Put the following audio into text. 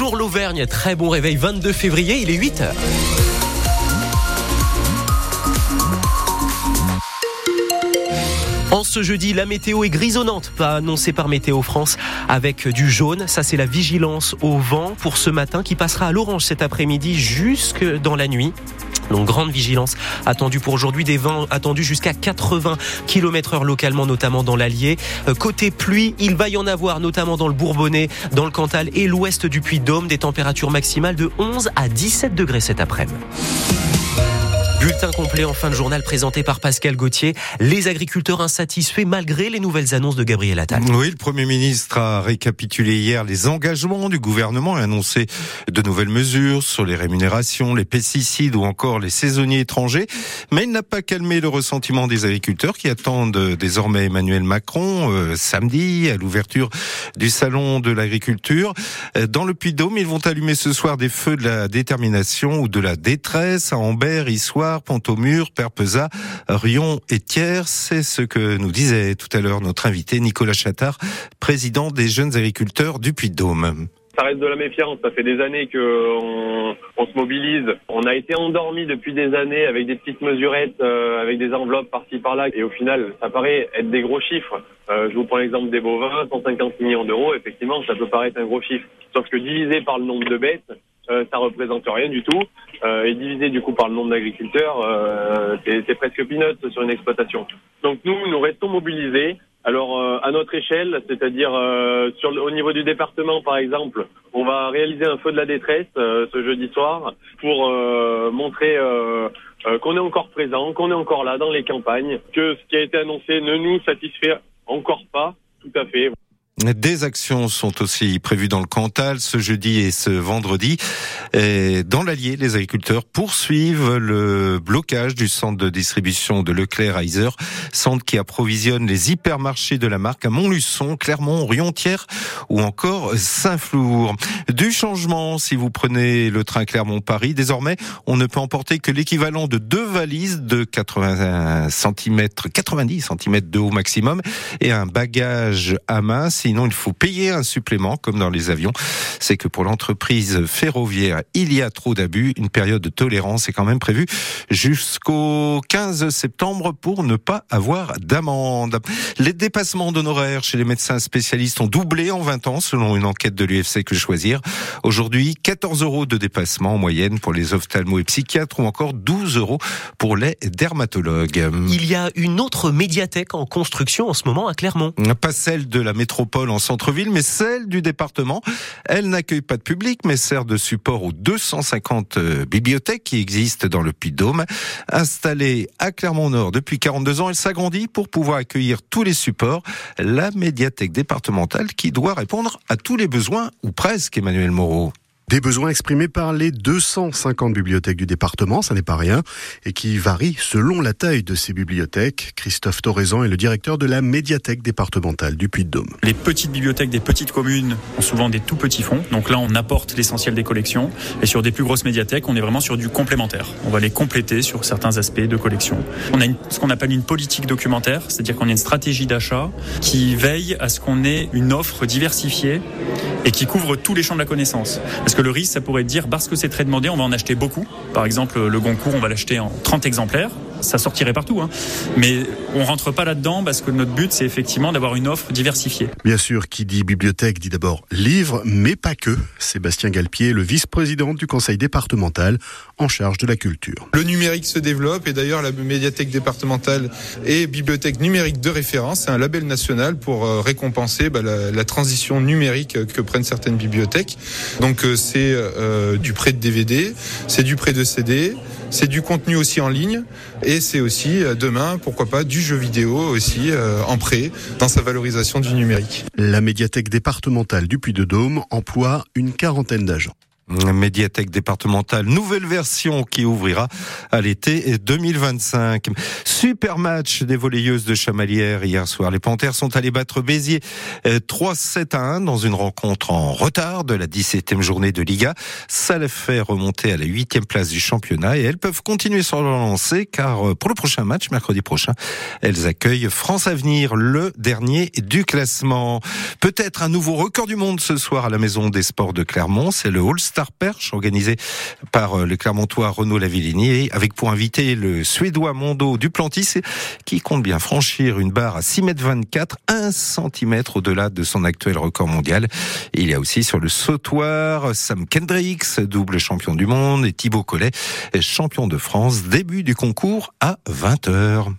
Bonjour l'Auvergne, très bon réveil 22 février, il est 8h. En ce jeudi, la météo est grisonnante, pas annoncée par Météo France, avec du jaune. Ça, c'est la vigilance au vent pour ce matin qui passera à l'orange cet après-midi jusque dans la nuit. Donc grande vigilance attendue pour aujourd'hui, des vents attendus jusqu'à 80 km heure localement, notamment dans l'Allier. Euh, côté pluie, il va y en avoir notamment dans le Bourbonnais, dans le Cantal et l'ouest du Puy-de-Dôme, des températures maximales de 11 à 17 degrés cet après-midi. Bulletin complet en fin de journal présenté par Pascal Gauthier. Les agriculteurs insatisfaits malgré les nouvelles annonces de Gabriel Attal. Oui, le Premier ministre a récapitulé hier les engagements du gouvernement et annoncé de nouvelles mesures sur les rémunérations, les pesticides ou encore les saisonniers étrangers. Mais il n'a pas calmé le ressentiment des agriculteurs qui attendent désormais Emmanuel Macron euh, samedi à l'ouverture du salon de l'agriculture. Euh, dans le Puy-de-Dôme, ils vont allumer ce soir des feux de la détermination ou de la détresse à Ambert, Issoire, Pont-au-Mur, Perpesa, Rion et Thiers. C'est ce que nous disait tout à l'heure notre invité Nicolas Chattard, président des jeunes agriculteurs du Puy-de-Dôme ça reste de la méfiance. Ça fait des années qu'on on se mobilise. On a été endormi depuis des années avec des petites mesurettes, euh, avec des enveloppes par-ci par-là. Et au final, ça paraît être des gros chiffres. Euh, je vous prends l'exemple des bovins, 150 millions d'euros. Effectivement, ça peut paraître un gros chiffre. Sauf que divisé par le nombre de bêtes, euh, ça représente rien du tout. Euh, et divisé du coup par le nombre d'agriculteurs, euh, c'est presque peanuts sur une exploitation. Donc nous, nous restons mobilisés. Alors euh, à notre échelle, c'est-à-dire euh, sur au niveau du département par exemple, on va réaliser un feu de la détresse ce jeudi soir pour montrer qu'on est encore présent, qu'on est encore là dans les campagnes, que ce qui a été annoncé ne nous satisfait encore pas tout à fait. Des actions sont aussi prévues dans le Cantal ce jeudi et ce vendredi. Et dans l'Allier, les agriculteurs poursuivent le blocage du centre de distribution de Leclerc à centre qui approvisionne les hypermarchés de la marque à Montluçon, Clermont, Riontière ou encore Saint-Flour. Du changement, si vous prenez le train Clermont-Paris, désormais, on ne peut emporter que l'équivalent de deux valises de 80 cm, 90 cm de haut maximum et un bagage à main sinon il faut payer un supplément, comme dans les avions. C'est que pour l'entreprise ferroviaire, il y a trop d'abus. Une période de tolérance est quand même prévue jusqu'au 15 septembre pour ne pas avoir d'amende. Les dépassements d'honoraires chez les médecins spécialistes ont doublé en 20 ans, selon une enquête de l'UFC Que Choisir. Aujourd'hui, 14 euros de dépassement en moyenne pour les ophtalmo et psychiatres ou encore 12 euros pour les dermatologues. Il y a une autre médiathèque en construction en ce moment à Clermont. Pas celle de la métropole en centre-ville, mais celle du département. Elle n'accueille pas de public, mais sert de support aux 250 euh, bibliothèques qui existent dans le Puy-de-Dôme. Installée à Clermont-Nord depuis 42 ans, elle s'agrandit pour pouvoir accueillir tous les supports. La médiathèque départementale qui doit répondre à tous les besoins, ou presque, Emmanuel Moreau. Des besoins exprimés par les 250 bibliothèques du département, ça n'est pas rien, et qui varient selon la taille de ces bibliothèques. Christophe Torrezan est le directeur de la médiathèque départementale du Puy-de-Dôme. Les petites bibliothèques des petites communes ont souvent des tout petits fonds, donc là on apporte l'essentiel des collections, et sur des plus grosses médiathèques, on est vraiment sur du complémentaire. On va les compléter sur certains aspects de collection. On a ce qu'on appelle une politique documentaire, c'est-à-dire qu'on a une stratégie d'achat qui veille à ce qu'on ait une offre diversifiée et qui couvre tous les champs de la connaissance. Le risque, ça pourrait dire, parce que c'est très demandé, on va en acheter beaucoup. Par exemple, le Goncourt, on va l'acheter en 30 exemplaires ça sortirait partout. Hein. Mais on rentre pas là-dedans parce que notre but, c'est effectivement d'avoir une offre diversifiée. Bien sûr, qui dit bibliothèque dit d'abord livre, mais pas que. Sébastien Galpier, le vice-président du conseil départemental en charge de la culture. Le numérique se développe et d'ailleurs la médiathèque départementale est bibliothèque numérique de référence. C'est un label national pour euh, récompenser bah, la, la, transition numérique que prennent certaines bibliothèques. Donc euh, c'est euh, du prêt de DVD, c'est du prêt de CD, c'est du contenu aussi en ligne et c'est aussi euh, demain, pourquoi pas, du jeu vidéo aussi euh, en prêt dans sa valorisation du numérique. La médiathèque départementale du Puy-de-Dôme emploie une quarantaine d'agents. Médiathèque départementale, nouvelle version qui ouvrira à l'été 2025. Super match des volleyeuses de Chamalières hier soir. Les Panthères sont allées battre Béziers 3-7 à 1 dans une rencontre en retard de la 17e journée de Liga. Ça les fait remonter à la 8e place du championnat et elles peuvent continuer sur leur lancée car euh, pour le prochain match, mercredi prochain, elles accueillent France Avenir, le dernier du classement. Peut-être un nouveau record du monde ce soir à la Maison des Sports de Clermont. C'est le All-Star Perche organisé par euh, le Clermontois Renaud Lavillini avec pour invité le Suédois Mondo Duplantis qui compte bien franchir une barre à 6 mètres 24, 1 cm au-delà de son actuel record mondial. il y a aussi sur le sautoir Sam Kendricks, double champion du monde et Thibaut Collet, champion de France, début du concours à 20h.